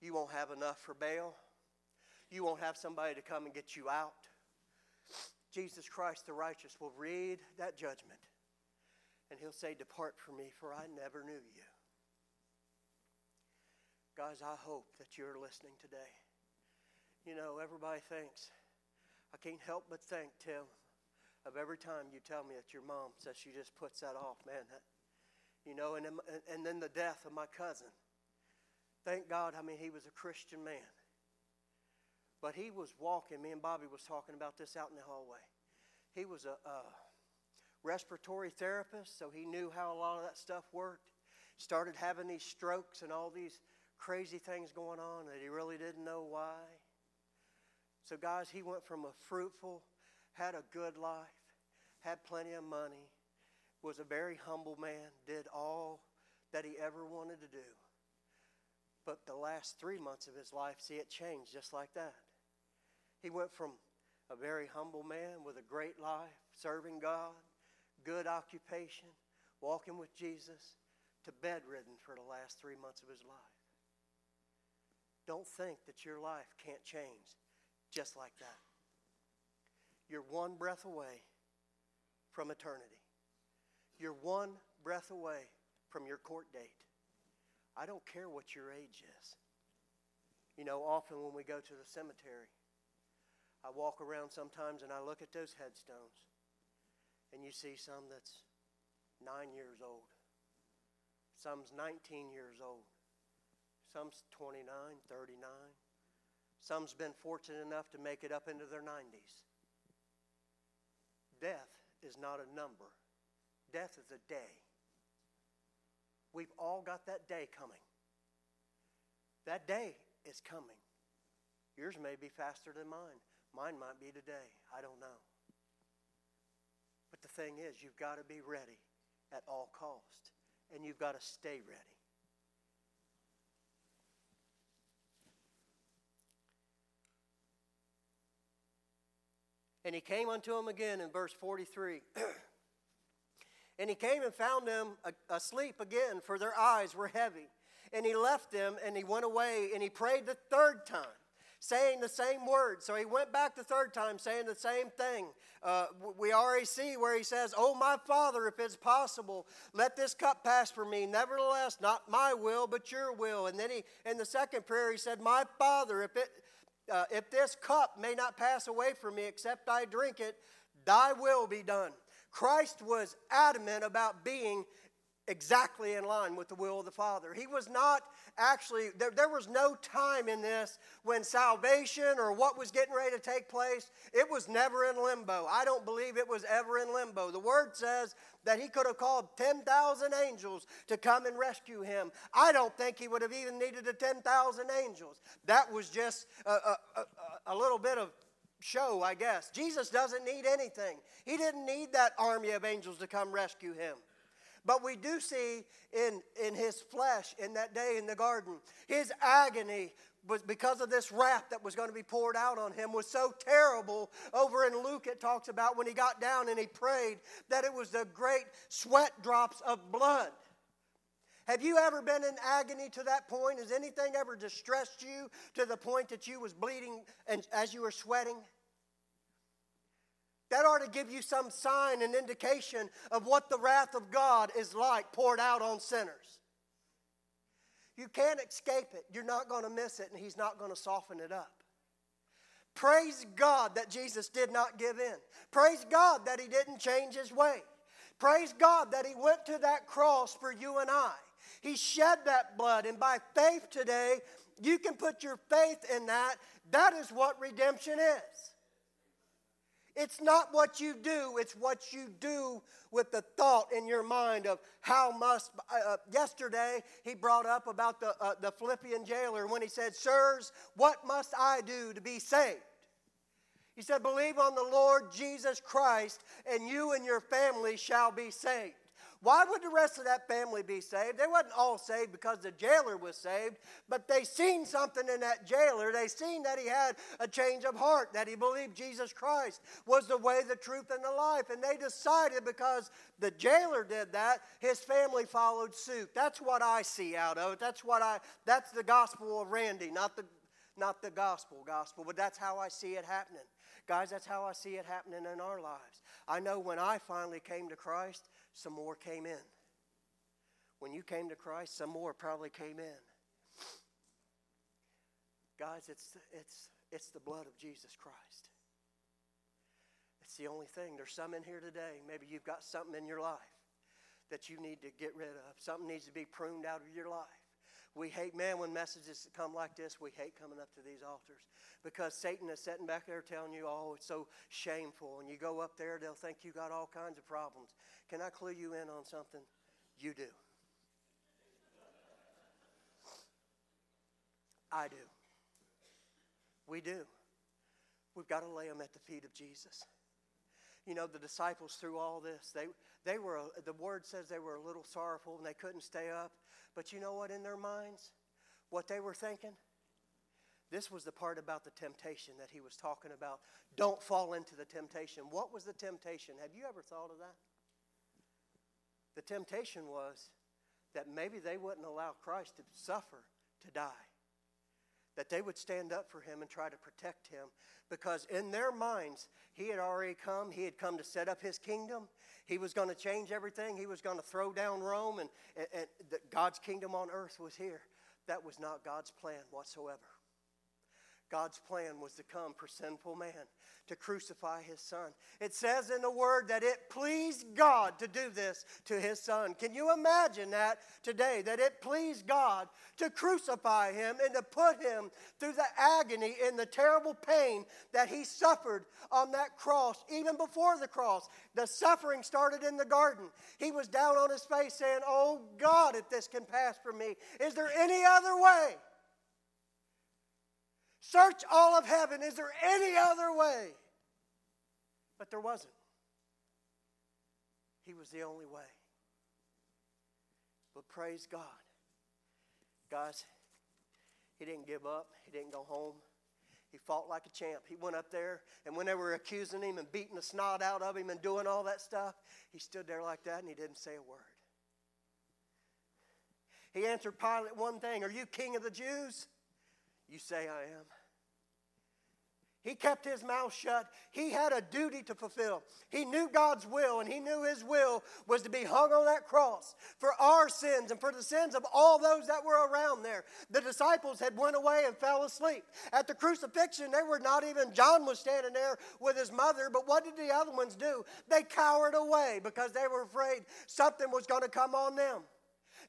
You won't have enough for bail. You won't have somebody to come and get you out. Jesus Christ the righteous will read that judgment and he'll say, Depart from me, for I never knew you. Guys, I hope that you're listening today. You know, everybody thinks, I can't help but think, Tim, of every time you tell me that your mom says she just puts that off, man. That, you know, and, and then the death of my cousin. Thank God, I mean, he was a Christian man. But he was walking, me and Bobby was talking about this out in the hallway. He was a, a respiratory therapist, so he knew how a lot of that stuff worked. Started having these strokes and all these crazy things going on that he really didn't know why. So, guys, he went from a fruitful, had a good life, had plenty of money, was a very humble man, did all that he ever wanted to do. But the last three months of his life, see, it changed just like that. He went from a very humble man with a great life, serving God, good occupation, walking with Jesus, to bedridden for the last three months of his life. Don't think that your life can't change just like that. You're one breath away from eternity. You're one breath away from your court date. I don't care what your age is. You know, often when we go to the cemetery, I walk around sometimes and I look at those headstones, and you see some that's nine years old, some's 19 years old, some's 29, 39, some's been fortunate enough to make it up into their 90s. Death is not a number, death is a day. We've all got that day coming. That day is coming. Yours may be faster than mine. Mine might be today. I don't know. But the thing is, you've got to be ready at all cost, and you've got to stay ready. And he came unto him again in verse 43. and he came and found them asleep again, for their eyes were heavy. And he left them and he went away and he prayed the third time, saying the same words. So he went back the third time saying the same thing. Uh, we already see where he says, Oh, my Father, if it's possible, let this cup pass from me. Nevertheless, not my will, but your will. And then he, in the second prayer, he said, My Father, if it uh, if this cup may not pass away from me except I drink it, thy will be done. Christ was adamant about being exactly in line with the will of the Father. He was not actually, there, there was no time in this when salvation or what was getting ready to take place, it was never in limbo. I don't believe it was ever in limbo. The Word says that He could have called 10,000 angels to come and rescue Him. I don't think He would have even needed the 10,000 angels. That was just a, a, a, a little bit of show, I guess. Jesus doesn't need anything. He didn't need that army of angels to come rescue him. But we do see in, in his flesh in that day in the garden, his agony was because of this wrath that was going to be poured out on him was so terrible. Over in Luke, it talks about when he got down and he prayed that it was the great sweat drops of blood. Have you ever been in agony to that point? Has anything ever distressed you to the point that you was bleeding and as you were sweating? That ought to give you some sign and indication of what the wrath of God is like poured out on sinners. You can't escape it. You're not going to miss it, and He's not going to soften it up. Praise God that Jesus did not give in. Praise God that He didn't change His way. Praise God that He went to that cross for you and I. He shed that blood, and by faith today, you can put your faith in that. That is what redemption is. It's not what you do, it's what you do with the thought in your mind of how must. Uh, uh, yesterday, he brought up about the, uh, the Philippian jailer when he said, Sirs, what must I do to be saved? He said, Believe on the Lord Jesus Christ, and you and your family shall be saved. Why would the rest of that family be saved? They wasn't all saved because the jailer was saved, but they seen something in that jailer. They seen that he had a change of heart, that he believed Jesus Christ was the way, the truth, and the life. And they decided because the jailer did that, his family followed suit. That's what I see out of it. That's what I that's the gospel of Randy, not the not the gospel gospel, but that's how I see it happening. Guys, that's how I see it happening in our lives. I know when I finally came to Christ, some more came in. When you came to Christ, some more probably came in. Guys, it's, it's, it's the blood of Jesus Christ. It's the only thing. There's some in here today. Maybe you've got something in your life that you need to get rid of. Something needs to be pruned out of your life. We hate, man, when messages come like this, we hate coming up to these altars because Satan is sitting back there telling you, oh, it's so shameful. And you go up there, they'll think you got all kinds of problems. Can I clue you in on something? You do. I do. We do. We've got to lay them at the feet of Jesus. You know, the disciples through all this, they, they were, the word says they were a little sorrowful and they couldn't stay up. But you know what, in their minds, what they were thinking? This was the part about the temptation that he was talking about. Don't fall into the temptation. What was the temptation? Have you ever thought of that? The temptation was that maybe they wouldn't allow Christ to suffer, to die. That they would stand up for him and try to protect him. Because in their minds, he had already come. He had come to set up his kingdom. He was going to change everything. He was going to throw down Rome, and, and, and God's kingdom on earth was here. That was not God's plan whatsoever. God's plan was to come for sinful man, to crucify his son. It says in the word that it pleased God to do this to his son. Can you imagine that today? That it pleased God to crucify him and to put him through the agony and the terrible pain that he suffered on that cross, even before the cross. The suffering started in the garden. He was down on his face saying, Oh God, if this can pass for me, is there any other way? Search all of heaven. Is there any other way? But there wasn't. He was the only way. But praise God. Guys, he didn't give up, he didn't go home. He fought like a champ. He went up there, and when they were accusing him and beating the snot out of him and doing all that stuff, he stood there like that and he didn't say a word. He answered Pilate one thing Are you king of the Jews? You say I am. He kept his mouth shut. He had a duty to fulfill. He knew God's will, and he knew his will was to be hung on that cross for our sins and for the sins of all those that were around there. The disciples had went away and fell asleep. At the crucifixion, they were not even, John was standing there with his mother, but what did the other ones do? They cowered away because they were afraid something was going to come on them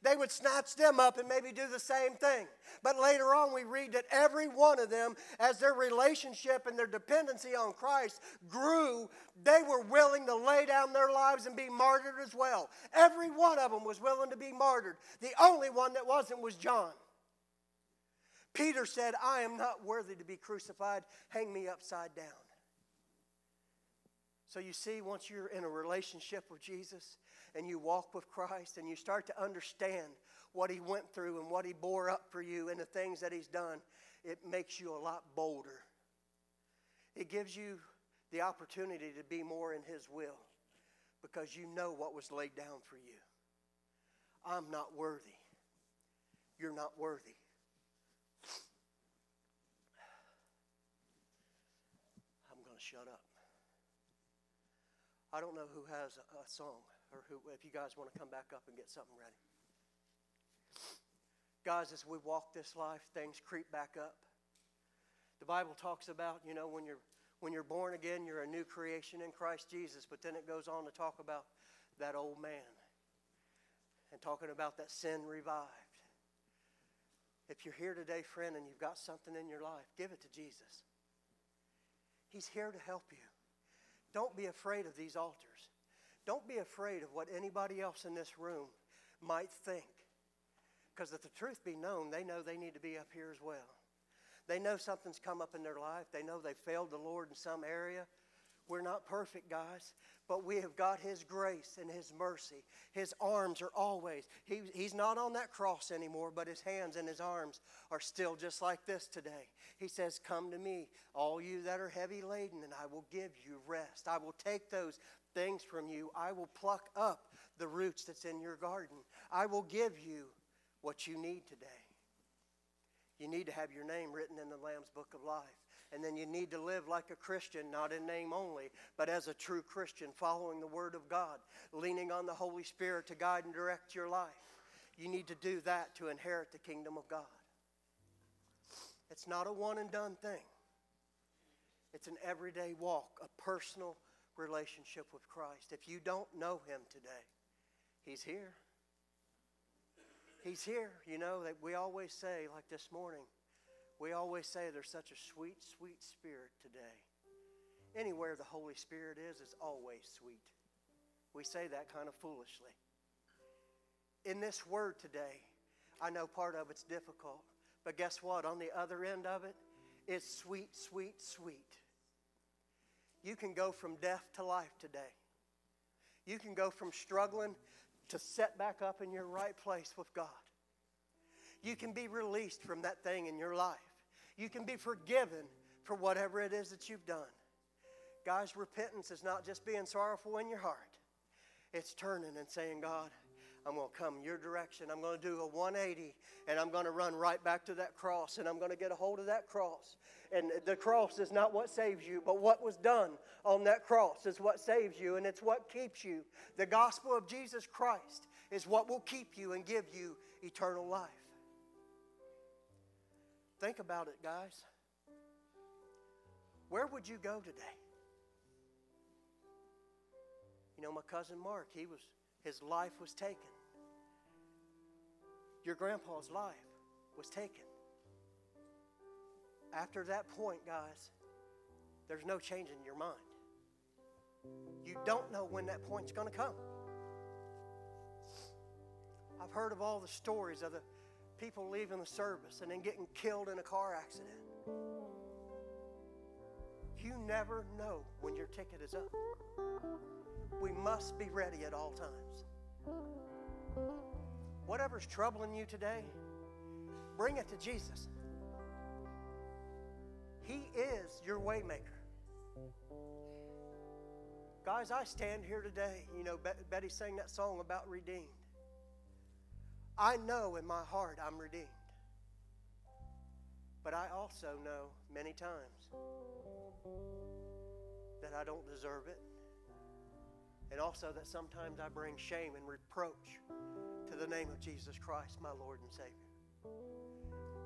they would snatch them up and maybe do the same thing. But later on, we read that every one of them, as their relationship and their dependency on Christ grew, they were willing to lay down their lives and be martyred as well. Every one of them was willing to be martyred. The only one that wasn't was John. Peter said, I am not worthy to be crucified. Hang me upside down. So you see, once you're in a relationship with Jesus, and you walk with Christ and you start to understand what He went through and what He bore up for you and the things that He's done, it makes you a lot bolder. It gives you the opportunity to be more in His will because you know what was laid down for you. I'm not worthy. You're not worthy. I'm going to shut up. I don't know who has a, song or who, if you guys want to come back up and get something ready. Guys, as we walk this life, things creep back up. The Bible talks about, you know, when you're when you're born again, you're a new creation in Christ Jesus, but then it goes on to talk about that old man and talking about that sin revived. If you're here today, friend, and you've got something in your life, give it to Jesus. He's here to help you. Don't be afraid of these altars. Don't be afraid of what anybody else in this room might think. Because if the truth be known, they know they need to be up here as well. They know something's come up in their life. They know they failed the Lord in some area. We're not perfect, guys, but we have got His grace and His mercy. His arms are always, he, He's not on that cross anymore, but His hands and His arms are still just like this today. He says, Come to me, all you that are heavy laden, and I will give you rest. I will take those things from you. I will pluck up the roots that's in your garden. I will give you what you need today. You need to have your name written in the Lamb's Book of Life. And then you need to live like a Christian, not in name only, but as a true Christian, following the Word of God, leaning on the Holy Spirit to guide and direct your life. You need to do that to inherit the kingdom of God. It's not a one and done thing, it's an everyday walk, a personal relationship with Christ. If you don't know Him today, He's here. He's here. You know, that we always say, like this morning, we always say there's such a sweet, sweet spirit today. Anywhere the Holy Spirit is, is always sweet. We say that kind of foolishly. In this word today, I know part of it's difficult, but guess what? On the other end of it, it's sweet, sweet, sweet. You can go from death to life today. You can go from struggling to set back up in your right place with God. You can be released from that thing in your life. You can be forgiven for whatever it is that you've done. Guys, repentance is not just being sorrowful in your heart, it's turning and saying, God, I'm going to come your direction. I'm going to do a 180 and I'm going to run right back to that cross and I'm going to get a hold of that cross. And the cross is not what saves you, but what was done on that cross is what saves you and it's what keeps you. The gospel of Jesus Christ is what will keep you and give you eternal life. Think about it, guys. Where would you go today? You know, my cousin Mark, he was his life was taken. Your grandpa's life was taken. After that point, guys, there's no changing your mind. You don't know when that point's going to come. I've heard of all the stories of the people leaving the service and then getting killed in a car accident. You never know when your ticket is up. We must be ready at all times. Whatever's troubling you today, bring it to Jesus. He is your waymaker. Guys, I stand here today. You know, Betty sang that song about redeemed. I know in my heart I'm redeemed. But I also know many times that I don't deserve it. And also that sometimes I bring shame and reproach to the name of Jesus Christ, my Lord and Savior.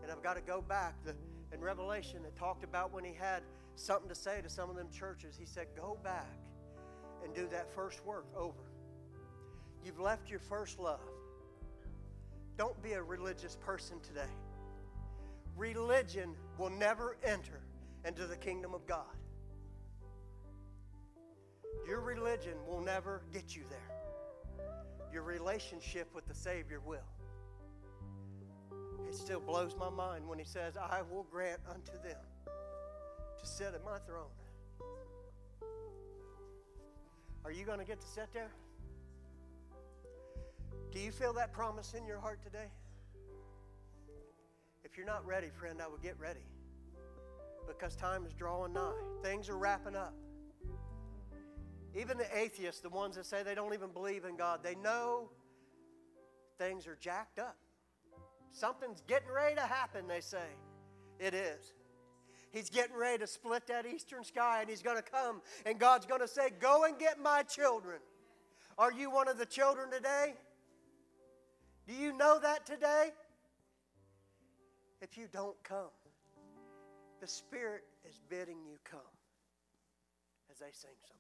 And I've got to go back. The, in Revelation, it talked about when he had something to say to some of them churches. He said, Go back and do that first work over. You've left your first love. Don't be a religious person today. Religion will never enter into the kingdom of God. Your religion will never get you there. Your relationship with the Savior will. It still blows my mind when He says, I will grant unto them to sit at my throne. Are you going to get to sit there? Do you feel that promise in your heart today? If you're not ready, friend, I would get ready because time is drawing nigh. Things are wrapping up. Even the atheists, the ones that say they don't even believe in God, they know things are jacked up. Something's getting ready to happen, they say. It is. He's getting ready to split that eastern sky and he's going to come and God's going to say, Go and get my children. Are you one of the children today? Do you know that today? If you don't come, the Spirit is bidding you come as they sing something.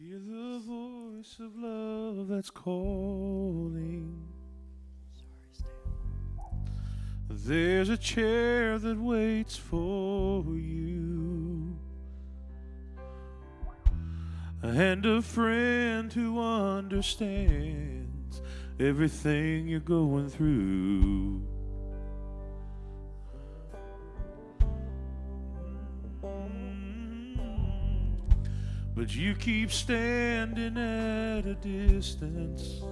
Hear the voice of love that's calling. There's a chair that waits for you. And a friend who understands everything you're going through. But you keep standing at a distance.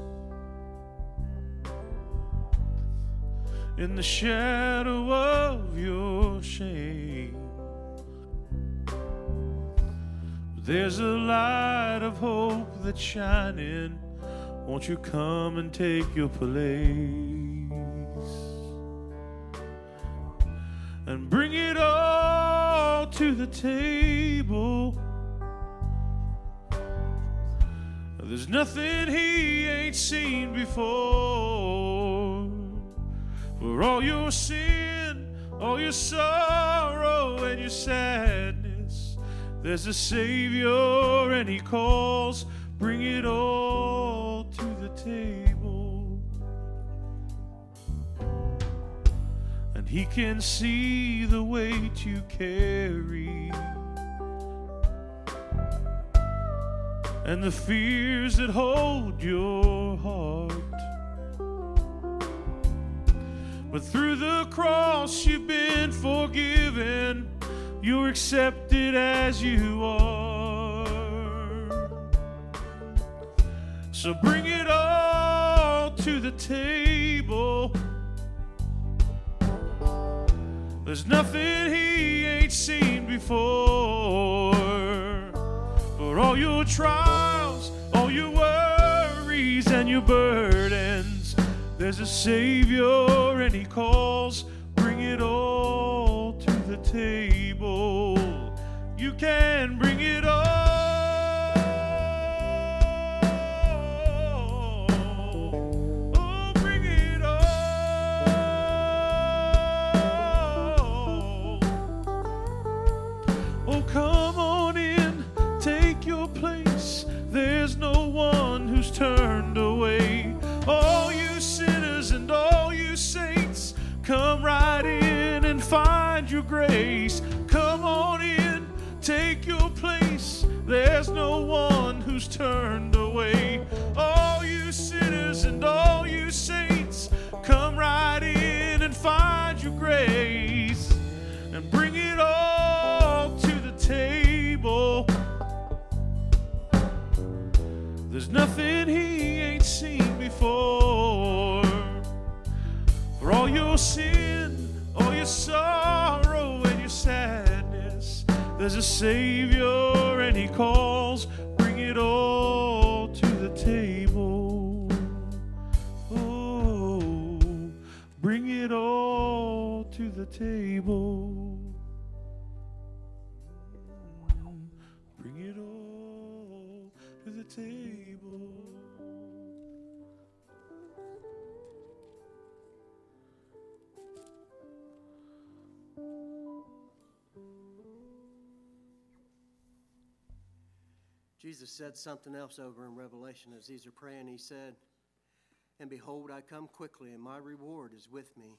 In the shadow of your shame, there's a light of hope that's shining. Won't you come and take your place? and bring it all to the table. There's nothing he ain't seen before. For all your sin, all your sorrow, and your sadness, there's a Savior, and he calls, bring it all to the table. And he can see the weight you carry. And the fears that hold your heart. But through the cross, you've been forgiven, you're accepted as you are. So bring it all to the table. There's nothing he ain't seen before. For all your trials, all your worries, and your burdens, there's a Savior, and He calls, bring it all to the table. You can bring it all. Find your grace. Come on in, take your place. There's no one who's turned away. All you sinners and all you saints, come right in and find your grace and bring it all to the table. There's nothing he ain't seen before. For all your sin, all your sorrow, and your sadness, there's a Savior, and he calls, bring it all to the table. Oh, bring it all to the table. Jesus said something else over in Revelation as these are praying. He said, And behold, I come quickly, and my reward is with me.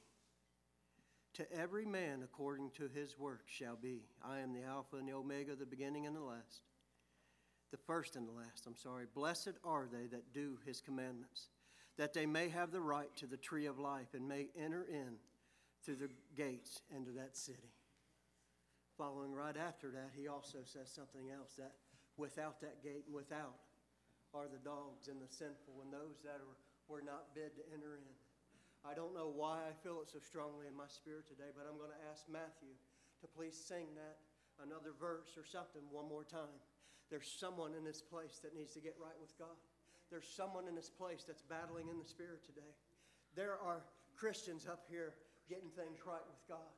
To every man according to his work shall be. I am the Alpha and the Omega, the beginning and the last. The first and the last, I'm sorry. Blessed are they that do his commandments, that they may have the right to the tree of life and may enter in through the gates into that city. Following right after that, he also says something else that without that gate and without are the dogs and the sinful and those that are, were not bid to enter in. I don't know why I feel it so strongly in my spirit today, but I'm going to ask Matthew to please sing that another verse or something one more time. There's someone in this place that needs to get right with God. There's someone in this place that's battling in the spirit today. There are Christians up here getting things right with God.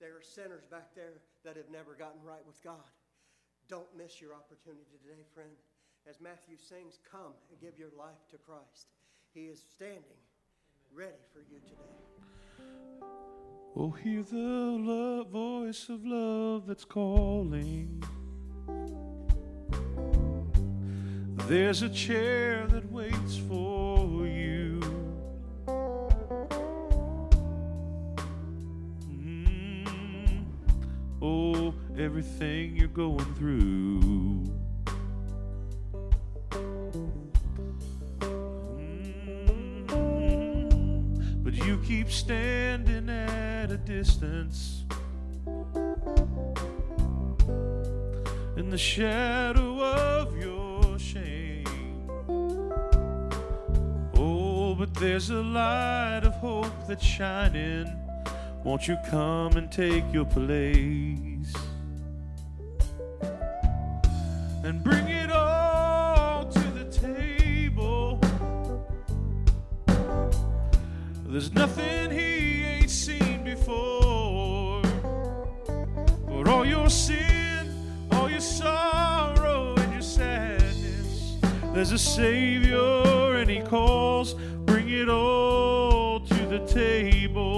There are sinners back there that have never gotten right with God. Don't miss your opportunity today, friend. As Matthew sings, Come and give your life to Christ. He is standing ready for you today. Oh, hear the love, voice of love that's calling. There's a chair that waits for everything you're going through. But you keep standing at a distance. In the shadow of your shame. Oh, but there's a light of hope that's shining. Won't you come and take your place? and bring it all to the table. There's nothing he ain't seen before, but all your sin, all your sorrow, and your sadness, there's a Savior, and he calls, bring it all to the table.